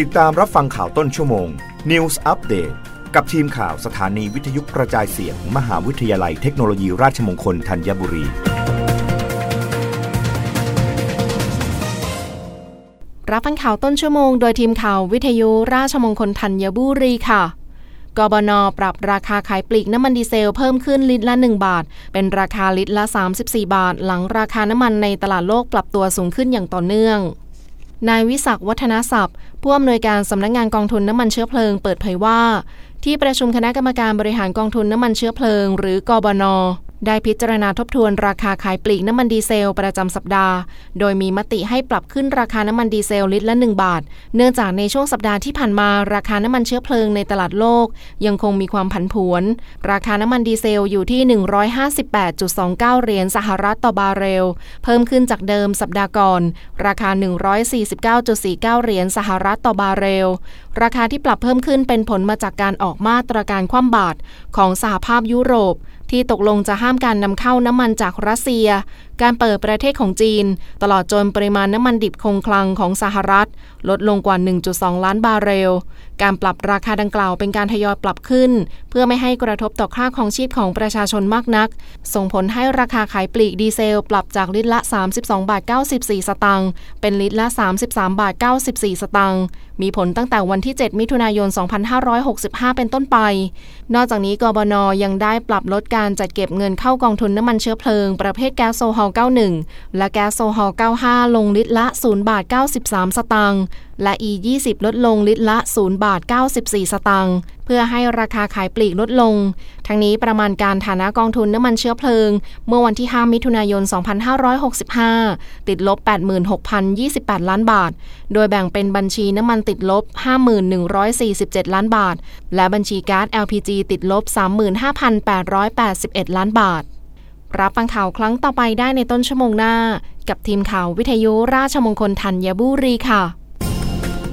ติดตามรับฟังข่าวต้นชั่วโมง News Update กับทีมข่าวสถานีวิทยุกระจายเสียงมมหาวิทยาลัยเทคโนโลยีราชมงคลธัญบุรี รับฟังข่าวต้นชั่วโมงโดยทีมข่าววิทยุราชมงคลธัญบุรีค่ะกบนปรับราคาขายปลีกน้ำมันดีเซลเพิ่มขึ้นลิตรละ 1 บาท เป็นราคาลิตรละ 34 บาท หลังราคาน้ำมันในตลาดโลกปรับตัวสูงขึ้นอย่างต่อเนื่อง นายวิศักวัฒนศัพท์ ผู้อำนวยการสำนักงานกองทุนน้ำมันเชื้อเพลิงเปิดเผยว่า ที่ประชุมคณะกรรมการบริหารกองทุนน้ำมันเชื้อเพลิง หรือกบน ได้พิจารณาทบทวนราคาขายปลีกน้ำมันดีเซลประจำสัปดาห์ โดยมีมติให้ปรับขึ้นราคาน้ำมันดีเซลลิตรละ 1 บาท เนื่องจากในช่วงสัปดาห์ที่ผ่านมาราคาน้ำมันเชื้อเพลิงในตลาดโลก ยังคงมีความผันผวน ราคาน้ำมันดีเซลอยู่ที่ 158.29 เหรียญสหรัฐต่อบาร์เรล เพิ่มขึ้นจากเดิมสัปดาห์ก่อน ราคา 149.49 เหรียญสหรัฐต่อบาร์เรลราคาที่ปรับเพิ่มขึ้นเป็นผลมาจากการออกมาตรการคว่ำบาตรของสหภาพยุโรป ที่ตกลงจะห้ามการนำเข้าน้ำมันจากรัสเซีย การเปิดประเทศของจีน ตลอดจนปริมาณน้ำมันดิบคงคลังของสหรัฐ ลดลงกว่า 1.2 ล้านบาร์เรล การปรับราคาดังกล่าวเป็นการทยอยปรับขึ้น เพื่อไม่ให้กระทบต่อค่าครองชีพของประชาชนมากนัก ส่งผลให้ราคาขายปลีกดีเซล ปรับจากลิตรละ 32บาท94 สตางค์เป็นลิตรละ 33บาท94 สตางค์มีผลตั้งแต่วันที่ 7 มิถุนายน 2565 เป็นต้นไป นอกจากนี้กบนยังได้ปรับลดการจัดเก็บเงินเข้ากองทุนน้ำมันเชื้อเพลิง ประเภทแก๊สโซฮอล91 และแก๊สโซฮอล95 ลงลิตรละ 0 บาท 93 สตางค์ และ E20 ลดลงลิตรละ 0 บาท 94 สตางค์ เพื่อให้ราคาขายปลีกลดลง ทั้งนี้ประมาณการฐานะกองทุนน้ำมันเชื้อเพลิง เมื่อวันที่ 5 มิถุนายน 2565 ติดลบ 86,028 ล้านบาท โดยแบ่งเป็นบัญชีน้ำมันติดลบ 51,147 ล้านบาท และบัญชีก๊าซ LPG ติดลบ 35,881 ล้านบาท รับฟังข่าวครั้งต่อไปได้ในต้นชั่วโมงหน้า กับทีมข่าววิทยุราชมงคลธัญบุรีค่ะ